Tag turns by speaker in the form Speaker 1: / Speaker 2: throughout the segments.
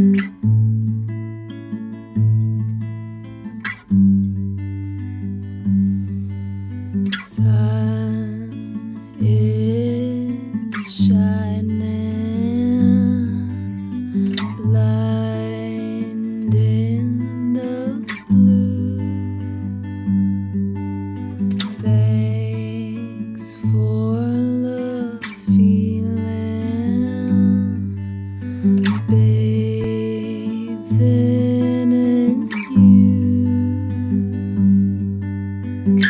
Speaker 1: Mm-hmm. Mm-hmm.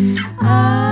Speaker 1: I ah.